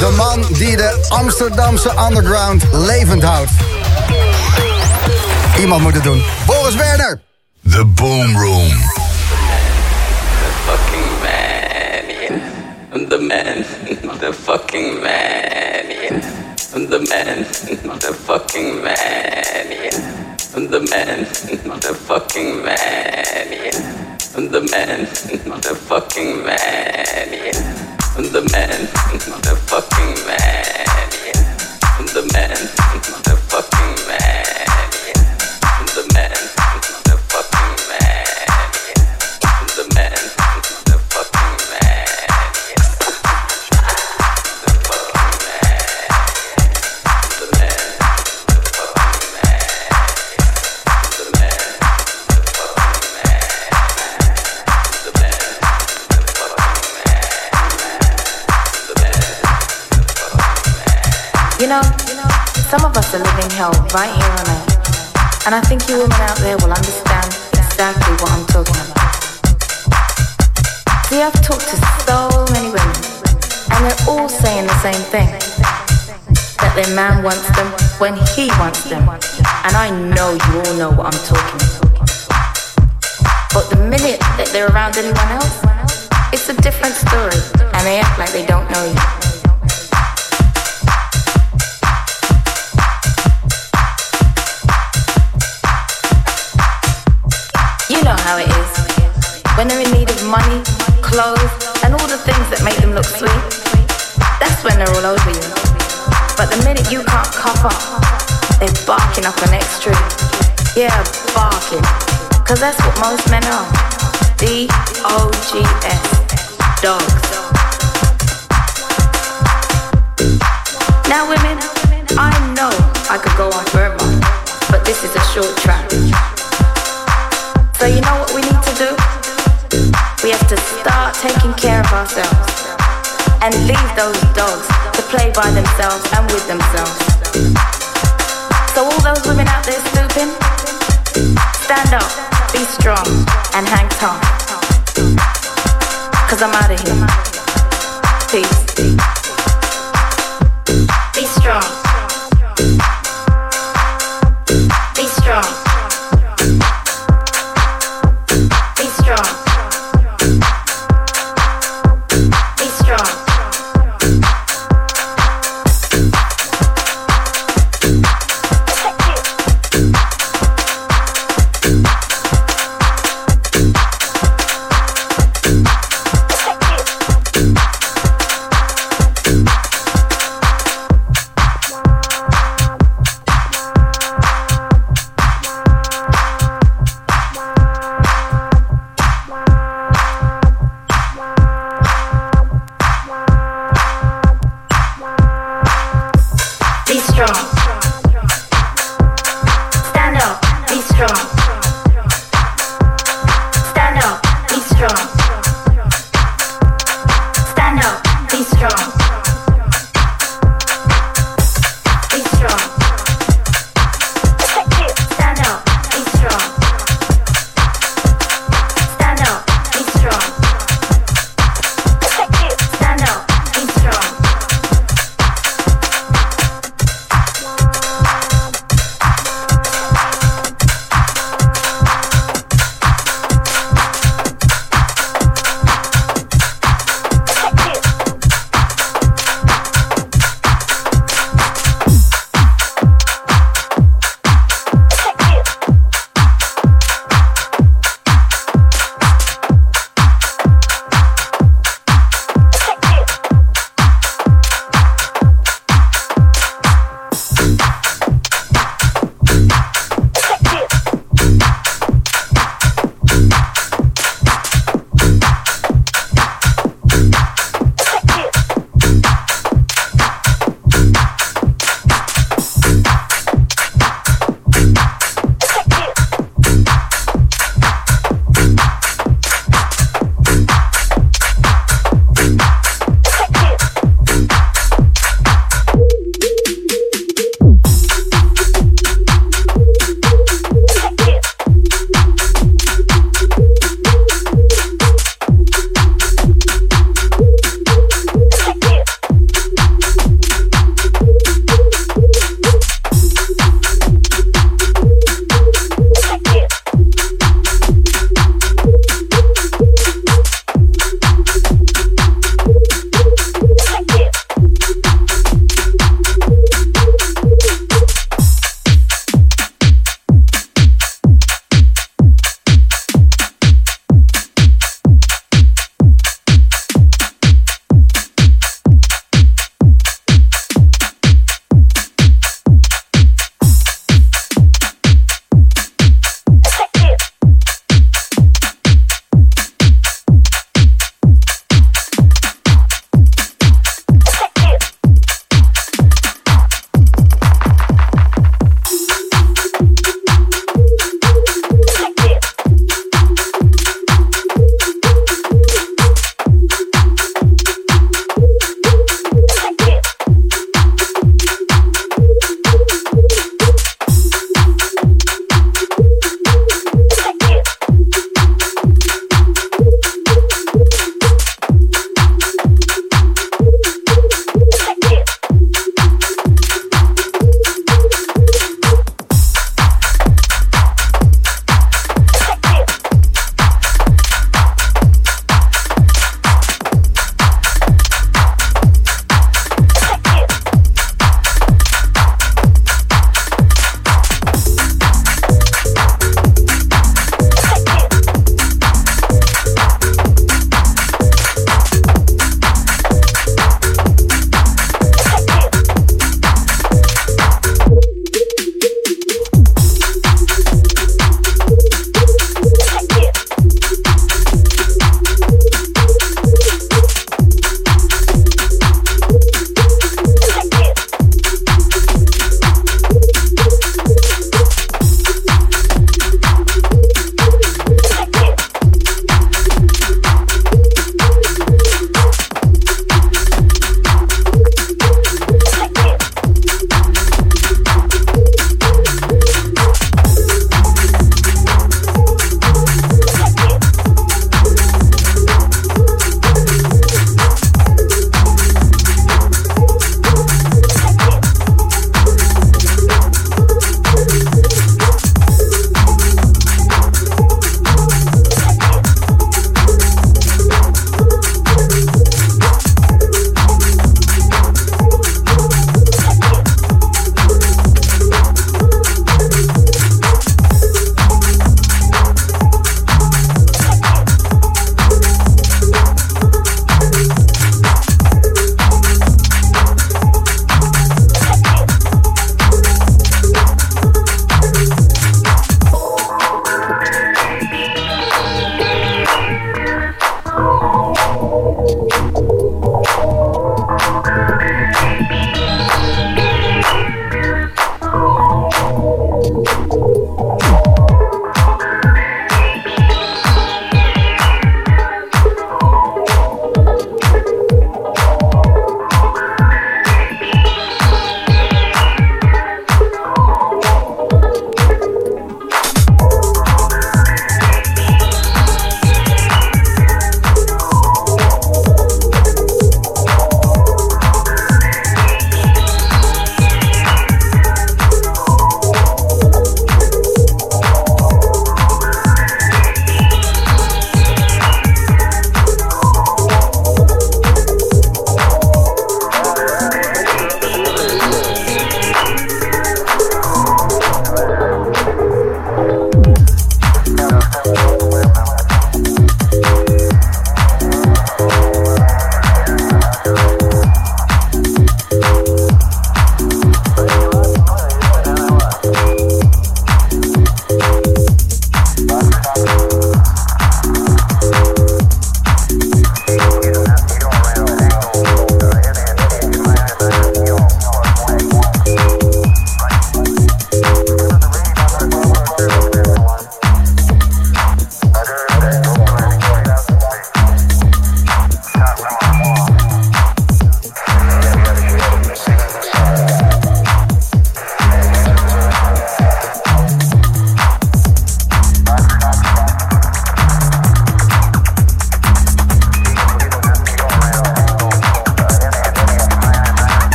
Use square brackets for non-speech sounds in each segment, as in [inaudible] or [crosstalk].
De man die de Amsterdamse underground levend houdt. Iemand moet het doen. Boris Werner. The Boom Room. The fucking man, yeah. The man, the fucking man, yeah. The man, the fucking man, yeah. The man, the fucking man, yeah. The man, the fucking man, yeah. The man, the fucking man, yeah. The man, the fucking man. Know, some of us are living hell right here on earth. And I think you women out there will understand exactly what I'm talking about. See, I've talked to so many women, and they're all saying the same thing. That their man wants them when he wants them. And I know you all know what I'm talking about. But the minute that they're around anyone else, it's a different story. And they act like they don't know you. When they're in need of money, clothes, and all the things that make them look sweet, that's when they're all over you. But the minute you can't cough up, they're barking up next tree. Yeah, barking. Cause that's what most men are. D-O-G-S. Dogs. Now women, I know I could go on forever, but this is a short track. So you know what we need to do? We have to start taking care of ourselves and leave those dogs to play by themselves and with themselves. So all those women out there stooping, stand up, be strong, and hang tight. Cause I'm out of here. Peace. Be strong.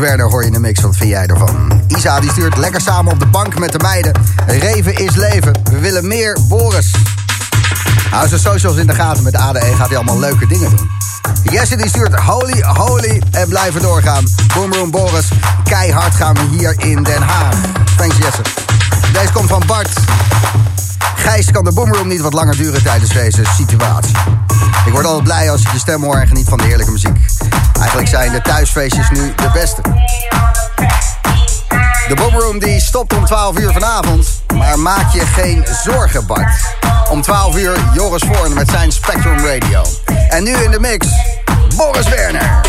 Werner hoor je in de mix. Wat vind jij ervan? Isa die stuurt lekker samen op de bank met de meiden. Reven is leven. We willen meer Boris. Hou zijn socials in de gaten. Met ADE gaat hij allemaal leuke dingen doen. Jesse die stuurt holy, holy en blijven doorgaan. Boomroom Boris, keihard gaan we hier in Den Haag. Thanks Jesse. Deze komt van Bart. Gijs kan de Boomroom niet wat langer duren tijdens deze situatie. Ik word altijd blij als ik je stem hoor en geniet van de heerlijke muziek. Eigenlijk zijn de thuisfeestjes nu de beste. De Boomroom die stopt om 12 uur vanavond. Maar maak je geen zorgen, Bart. Om 12 uur Joris Voorn met zijn Spectrum Radio. En nu in de mix, Boris Werner.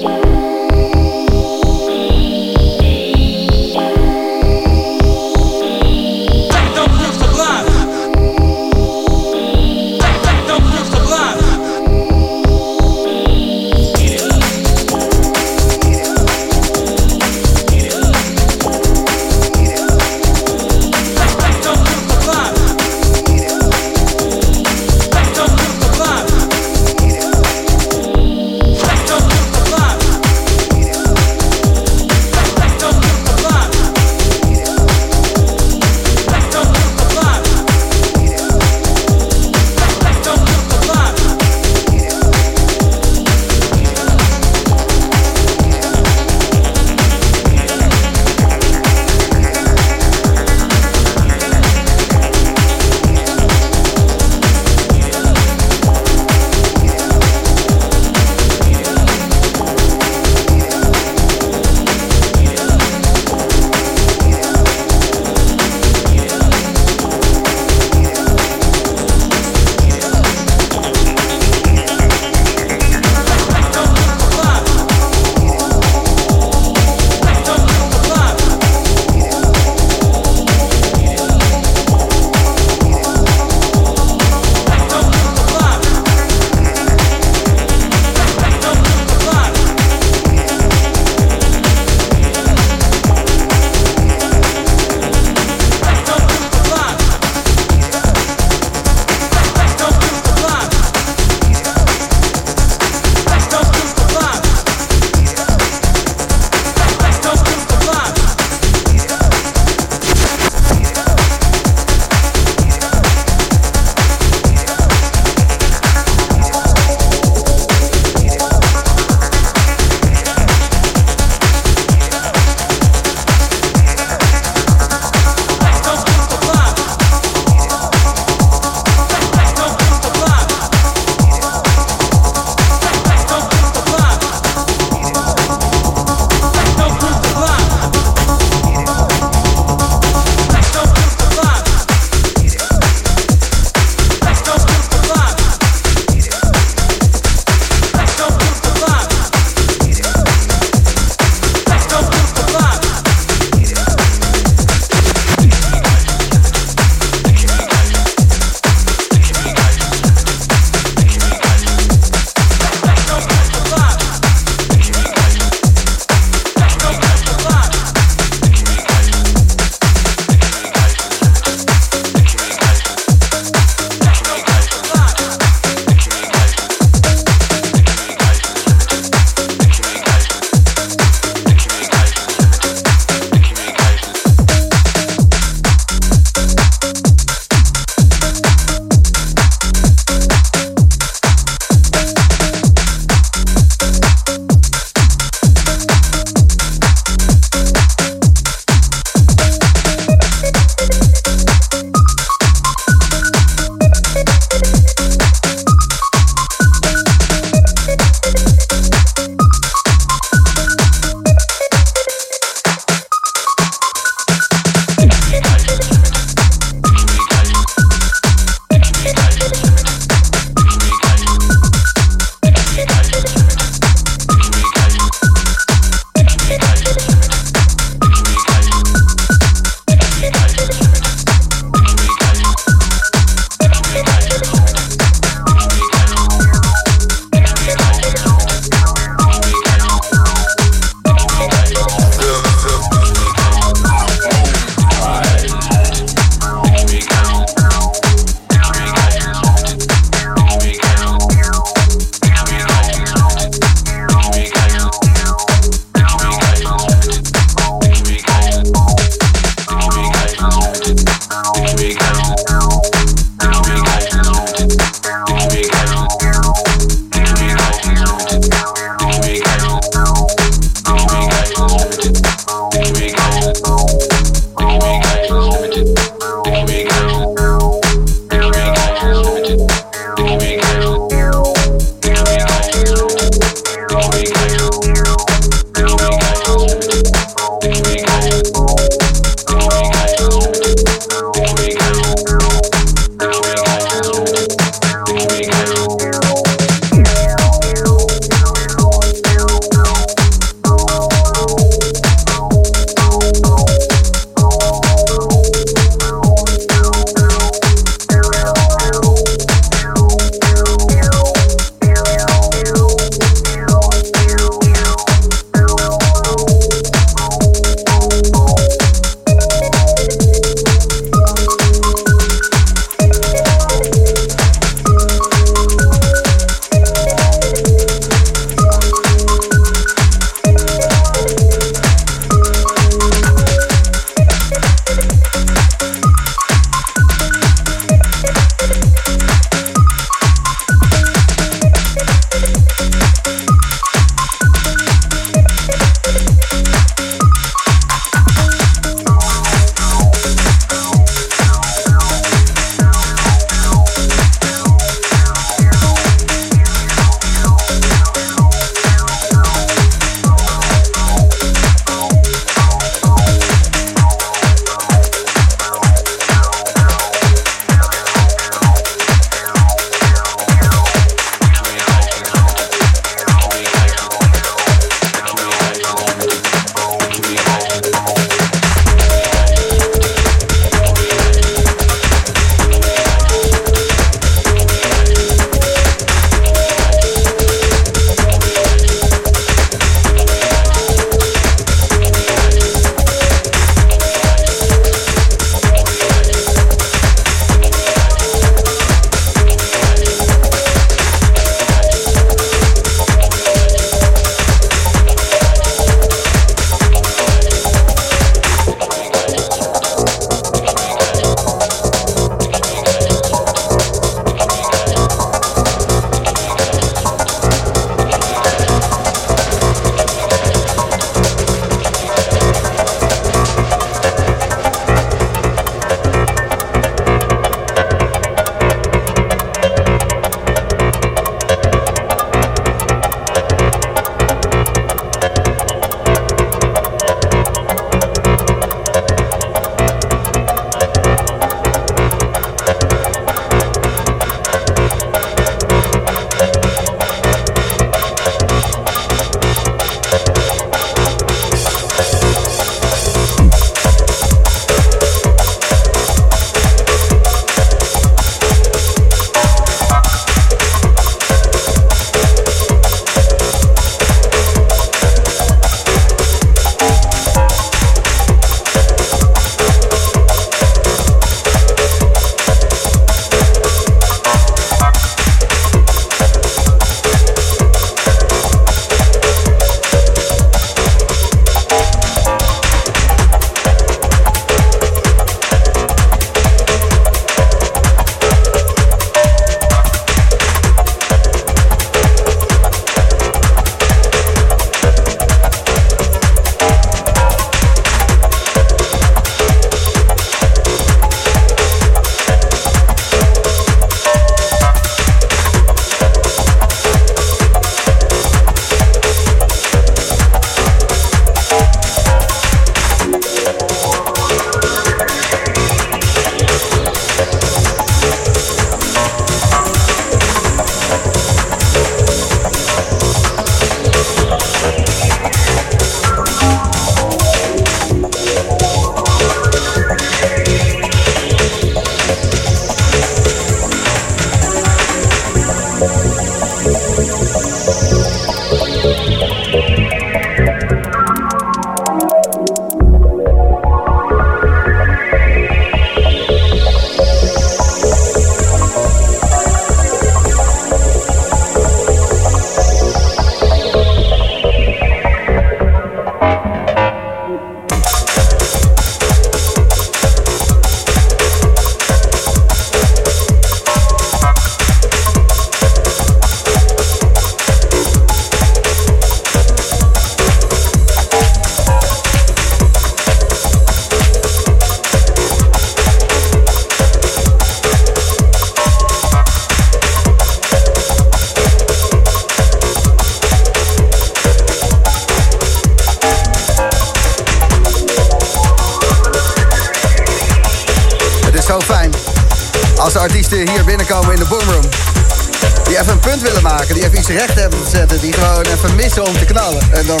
Om te knallen. En dan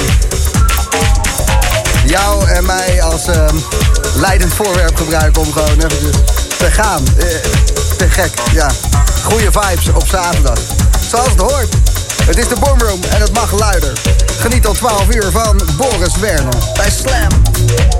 jou en mij als ehm, leidend voorwerp gebruiken om gewoon even te gaan. Eh, te gek, ja. Goede vibes op zaterdag. Zoals het hoort. Het is de Boomroom en het mag luider. Geniet tot 12 uur van Boris Werner bij Slam.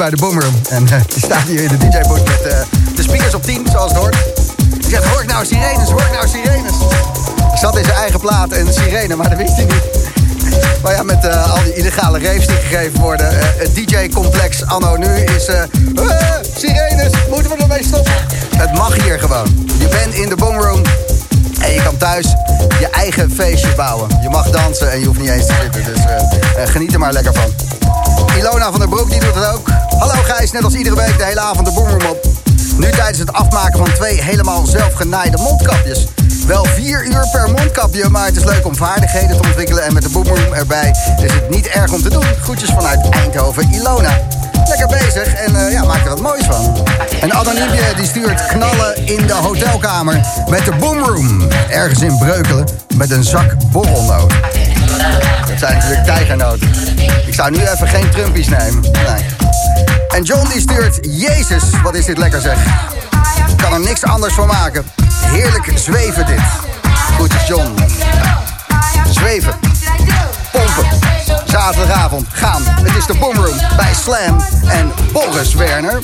Bij de Boomroom. En uh, die staat hier in de DJ-boot met uh, de speakers op 10, zoals het hoort. Die zegt, hoor ik nou sirenes, hoor ik nou sirenes. Ik zat in zijn eigen plaat en sirene, maar dat wist hij niet. Maar ja, met uh, al die illegale raves die gegeven worden. het DJ-complex anno nu is... sirenes, moeten we ermee stoppen? Het mag hier gewoon. Je bent in de Boomroom en je kan thuis je eigen feestje bouwen. Je mag dansen en je hoeft niet eens te zitten. Dus uh, geniet er maar lekker van. Ilona van der Broek die doet het ook. Hallo Gijs, net als iedere week de hele avond de boomroom op. Nu tijdens het afmaken van twee helemaal zelfgenaaide mondkapjes. Wel vier uur per mondkapje, maar het is leuk om vaardigheden te ontwikkelen. En met de boomroom erbij is het niet erg om te doen. Groetjes vanuit Eindhoven, Ilona. Lekker bezig en uh, ja, maak er wat moois van. En Adoniepje die stuurt knallen in de hotelkamer met de boomroom. Ergens in Breukelen met een zak borrelnoten. Dat zijn natuurlijk tijgernoten. Ik zou nu even geen Trumpies nemen. Nee. En John die stuurt, Jezus, wat is dit lekker zeg. Ik kan er niks anders van maken. Heerlijk zweven dit. Groetjes John. Zweven. Pompen. Zaterdagavond gaan. Het is de Boomroom bij Slam en Boris Werner.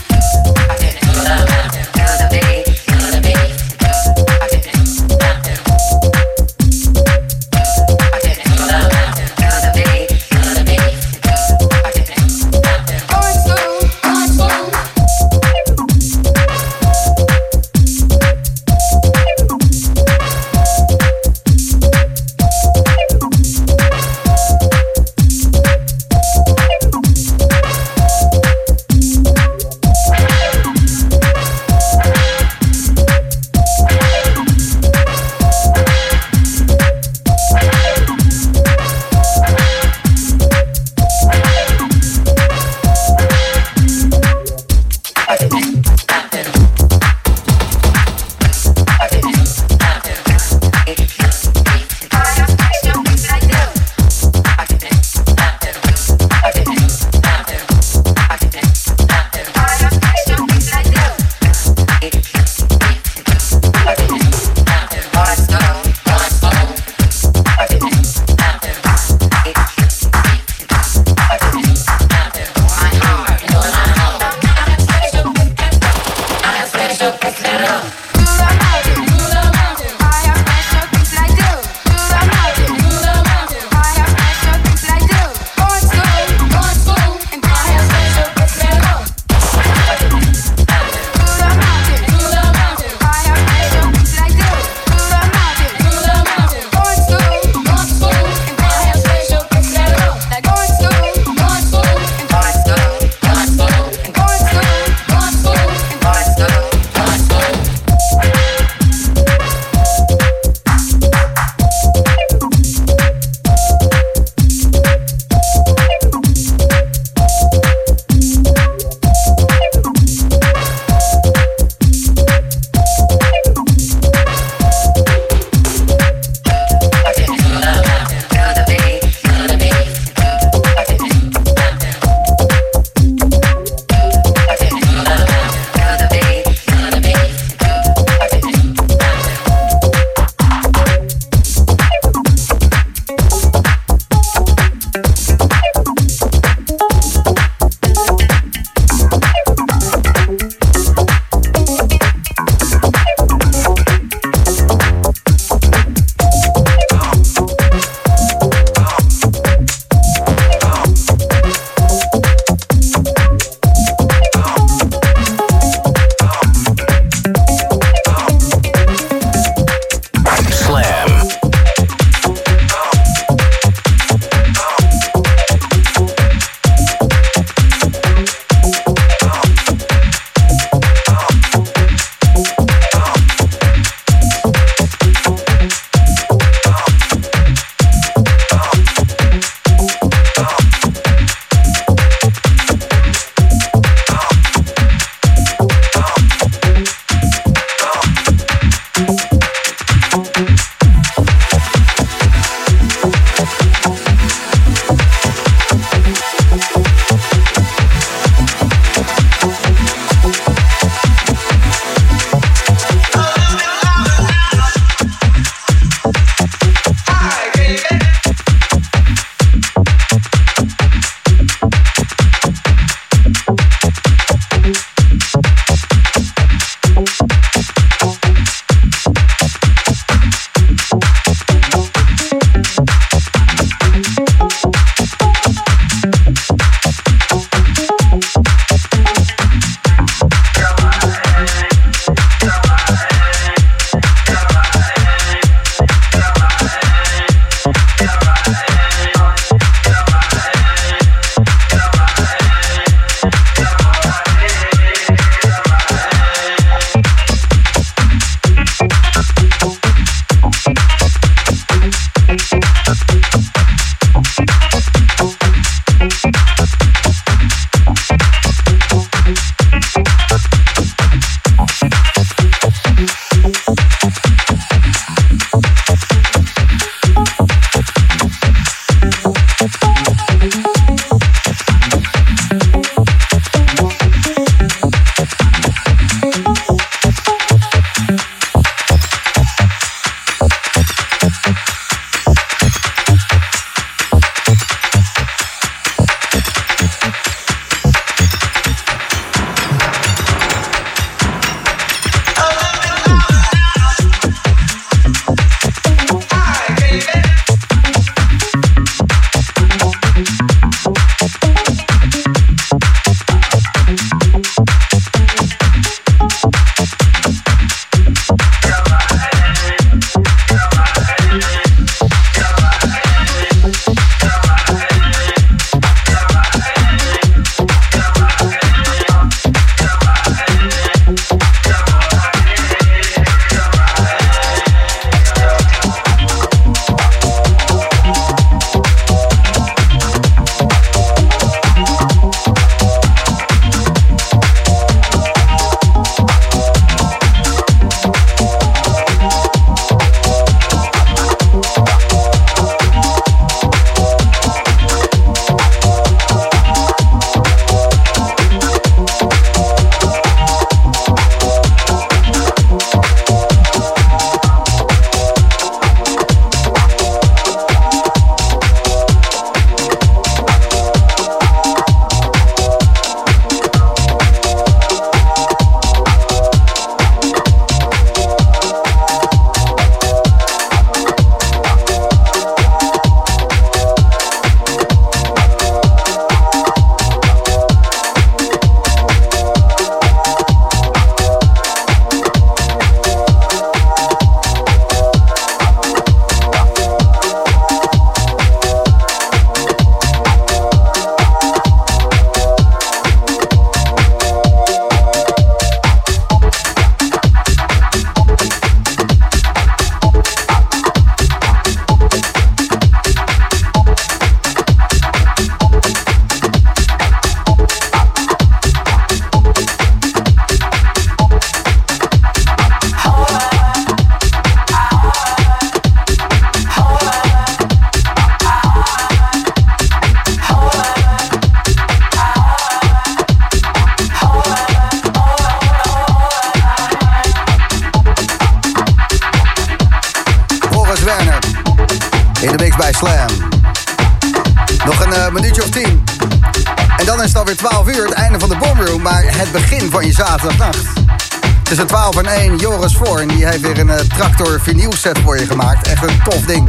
Tussen 12 en 1, Joris Voor. die heeft weer een uh, tractor vinyl set voor je gemaakt. Echt een tof ding.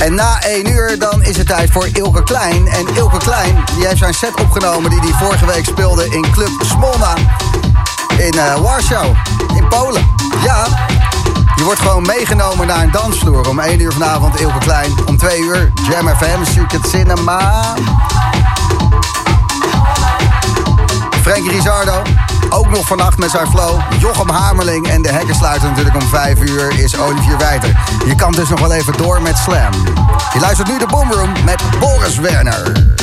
En na 1 uur dan is het tijd voor Ilke Klein. En Ilke Klein die heeft zijn set opgenomen die hij vorige week speelde in Club Smolna. In uh, Warschau, in Polen. Ja, je wordt gewoon meegenomen naar een dansvloer. Om 1 uur vanavond Ilke Klein. Om 2 uur Jam FM, Circuit Cinema. Frankie Rizardo. Ook nog vannacht met zijn flow. Jochem Hamerling en de hekken sluiten natuurlijk om 5 uur is Olivier Wijter. Je kan dus nog wel even door met Slam. Je luistert nu de Boomroom met Boris Werner.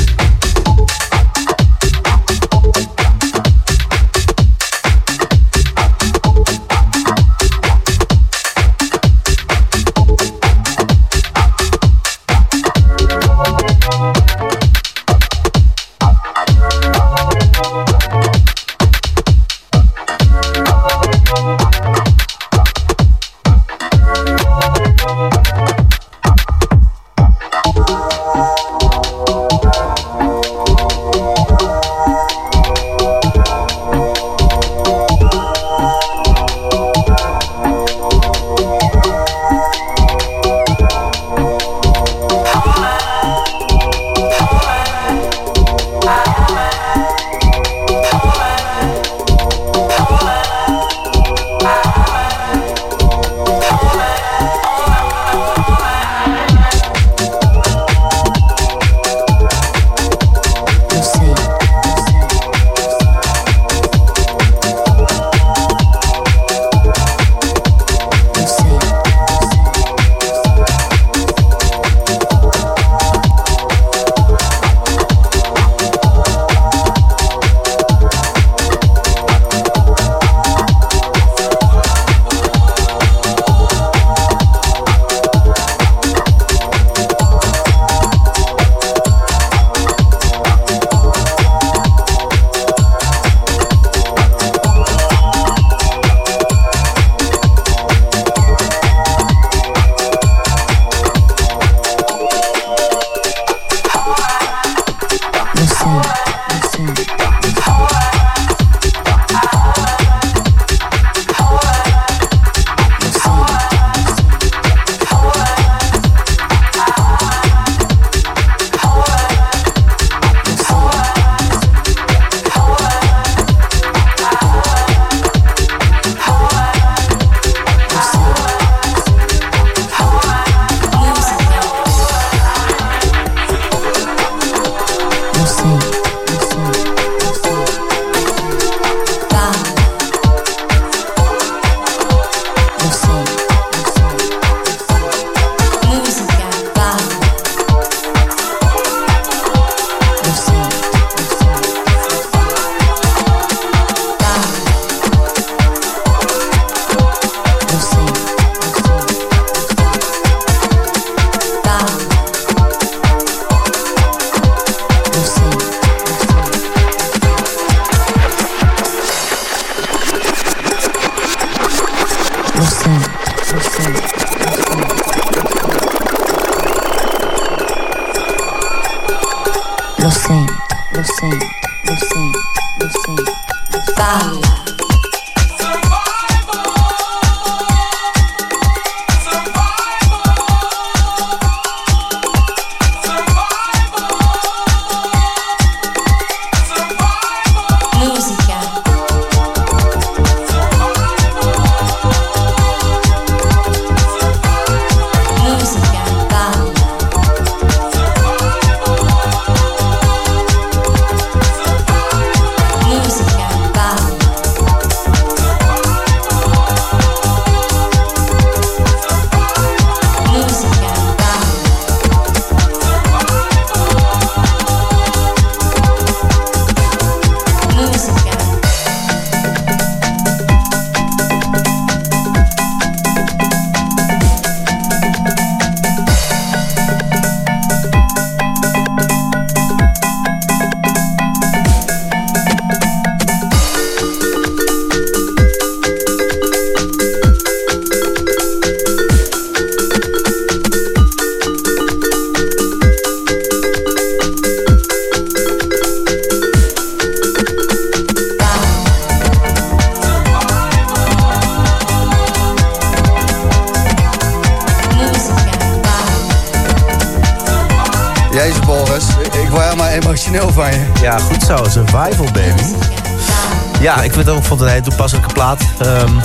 Het ook, vond het een hele toepasselijke plaat. Um,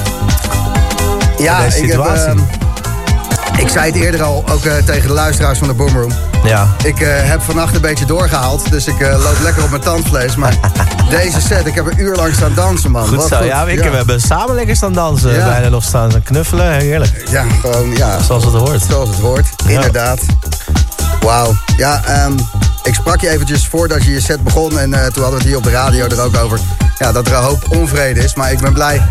ja, deze ik, heb, ehm, ik zei het eerder al, ook eh, tegen de luisteraars van de Boomroom. ja. Ik eh, heb vannacht een beetje doorgehaald, dus ik eh, loop lekker op mijn tandvlees. Maar [laughs] deze set, ik heb een uur lang staan dansen, man. Goed Wat zo. Ja, ik, we hebben samen lekker staan dansen. Ja. Bijna nog staan en knuffelen. Heerlijk. Ja, gewoon, ja. Zoals het hoort. Zoals het hoort, inderdaad. Wauw. Ja, ehm, ik sprak je eventjes voordat je je set begon. En toen hadden we het hier op de radio er ook over. Ja, dat er een hoop onvrede is. Maar ik ben blij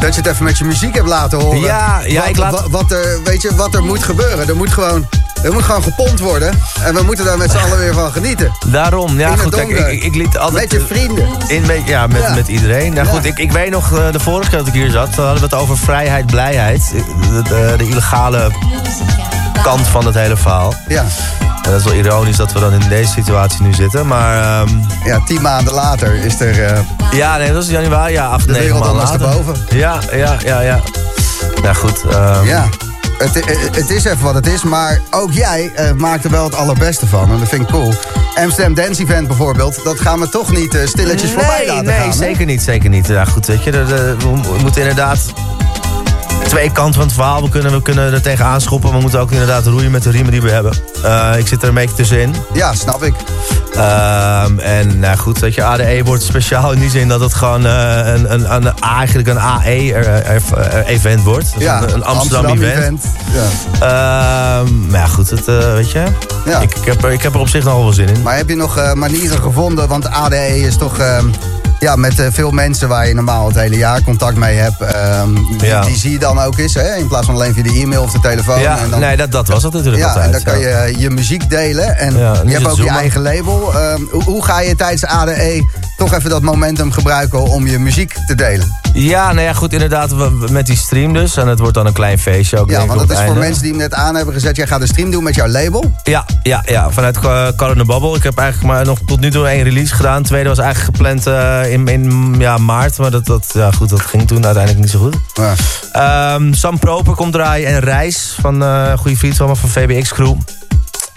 dat je het even met je muziek hebt laten horen. Ja, ja, wat, ik laat- wat, er, weet je, wat er moet gebeuren. Er moet gewoon... Er moet gewoon gepompt worden. En we moeten daar met z'n allen weer van genieten. Daarom. Ja, In goed. Kijk, ik, ik liet altijd... Met je vrienden. In, met, ja, met, Ja. met iedereen. Nou Ja. goed, ik, ik weet nog, eh, de vorige keer dat ik hier zat, hadden we het over vrijheid, blijheid. De, de, de illegale kant van het hele verhaal. Ja, En dat is wel ironisch dat we dan in deze situatie nu zitten. Maar ehm, ja tien maanden later is er... eh, ja, nee, dat is januari. Ja, acht, De negen wereld maanden later. ondersteboven. Ja, ja, ja, ja. Ja, goed. ehm, Ja, het, het- het is even wat het is, maar ook jij eh, maakt er wel het allerbeste van. En dat vind ik cool. Amsterdam Dance Event bijvoorbeeld, dat gaan we toch niet eh, stilletjes voorbij Nee, laten nee, gaan. hè? zeker niet, zeker niet. Ja, goed, weet je, de- de- we, we moeten inderdaad twee kanten van het verhaal. We kunnen, we kunnen er tegenaan schoppen, maar we moeten ook inderdaad roeien met de riemen die we hebben. Eh, ik zit er een beetje tussenin. Ja, snap ik. Ehm, en nou goed, weet je, ADE wordt speciaal in die zin dat het gewoon eh, een, een, een, eigenlijk een AE-event wordt. Dus Ja, een, een Amsterdam-event. Ja. Ehm, maar ja, goed, het, eh, weet je, Ja. ik, ik, heb er, ik heb er op zich nog wel zin in. Maar heb je nog manieren gevonden? Want ADE is toch ehm, ja, met eh, veel mensen waar je normaal het hele jaar contact mee hebt. ehm, die, Ja. die zie je dan ook eens, hè? in plaats van alleen via de e-mail of de telefoon. ja, en dan, nee, dat, dat was het natuurlijk Ja, altijd. en dan kan je je muziek delen. En je hebt ook je eigen label. Ehm, hoe, hoe ga je tijdens ADE toch even dat momentum gebruiken om je muziek te delen? Ja, nou ja, goed, inderdaad, met die stream dus. En het wordt dan een klein feestje ook, Ja, want dat is voor mensen die hem net aan hebben gezet. Jij gaat een stream doen met jouw label. Ja, ja, ja, vanuit uh, the Bubble. Ik heb eigenlijk maar nog tot nu toe één release gedaan. De tweede was eigenlijk gepland eh, in, in ja, maart. Maar dat, dat, ja, goed, dat ging toen uiteindelijk niet zo goed. Ja. Ehm, Sam Proper komt draaien en Reis, van eh, een goede vriend van van VBX Crew.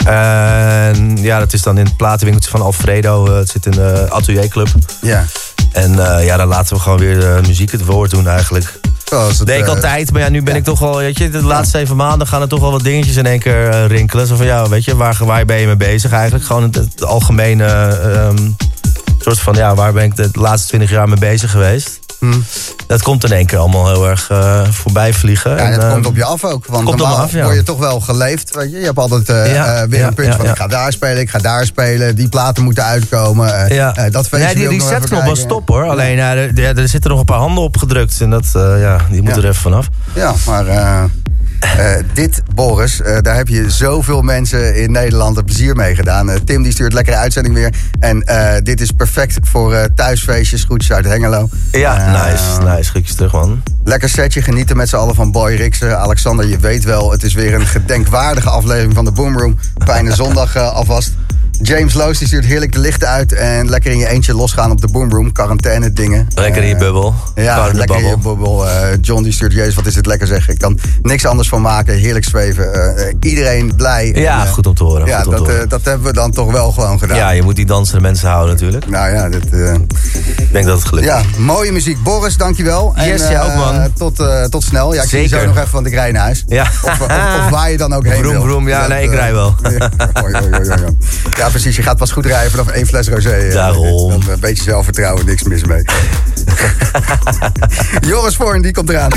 En ja, dat is dan in het platenwinkeltje van Alfredo. Eh, het zit in de atelierclub. ja. En eh, ja, dan laten we gewoon weer de muziek het woord doen eigenlijk. Het, Deed ik eh, altijd, maar ja, nu ben ja. ik toch wel, weet je, de laatste zeven maanden gaan er toch wel wat dingetjes in één keer eh, rinkelen. Zo van, ja, weet je, waar, waar ben je mee bezig eigenlijk? Gewoon het, het algemene, ehm, soort van, ja, waar ben ik de laatste twintig jaar mee bezig geweest? Hm. Dat komt in één keer allemaal heel erg eh, voorbij vliegen. Ja, En, het ehm, komt op je af ook. Want normaal af, ja. word je toch wel geleefd. Weet je? je hebt altijd eh, Ja, eh, weer een punt van ik ga daar spelen, ik ga daar spelen. Die platen moeten uitkomen. eh, ja. eh, dat feestje nee, die resetknop was top hoor. Alleen, ja, er, er zitten nog een paar handen op gedrukt. En dat, eh, ja, die moeten er even vanaf. Ja, maar eh, dit, Boris, eh, daar heb je zoveel mensen in Nederland een plezier mee gedaan. Eh, Tim die stuurt lekkere uitzending weer. En dit is perfect voor thuisfeestjes, groetjes uit Hengelo. Ja, nice, nice. Groetjes terug, man. Lekker setje, genieten met z'n allen van Boy Rixen. Alexander, je weet wel, het is weer een gedenkwaardige aflevering van de Boomroom. Fijne [laughs] zondag alvast. James Loos die stuurt heerlijk de lichten uit en lekker in je eentje losgaan op de Boomroom. Quarantaine dingen. Lekker in je Eh, bubbel. Ja, de lekker in je bubbel. Eh, John die stuurt, jezus, wat is dit lekker zeg. Ik kan niks anders van maken. Heerlijk zweven. Eh, iedereen blij. Ja, En, goed om te horen. Ja, dat, horen. eh, dat hebben we dan toch wel gewoon gedaan. Ja, je moet die dansende mensen houden natuurlijk. Nou ja, dit, eh, Ik denk dat het gelukt ja, mooie muziek. Boris, dankjewel. En, Yes, jij eh, ook, man. Tot, eh, tot snel. Ja, ik zie je zo Zeker. nog even, want ik rij naar huis. Ja. Of, of, of waar je dan ook [laughs] heen wil. vroom. Ja, Dat, nee, ik rij wel. [laughs] Ja, Precies. Je gaat pas goed rijden vanaf één fles rosé. eh, Daarom. Dan een beetje zelfvertrouwen, niks mis mee. [laughs] Joris Voorn, die komt eraan.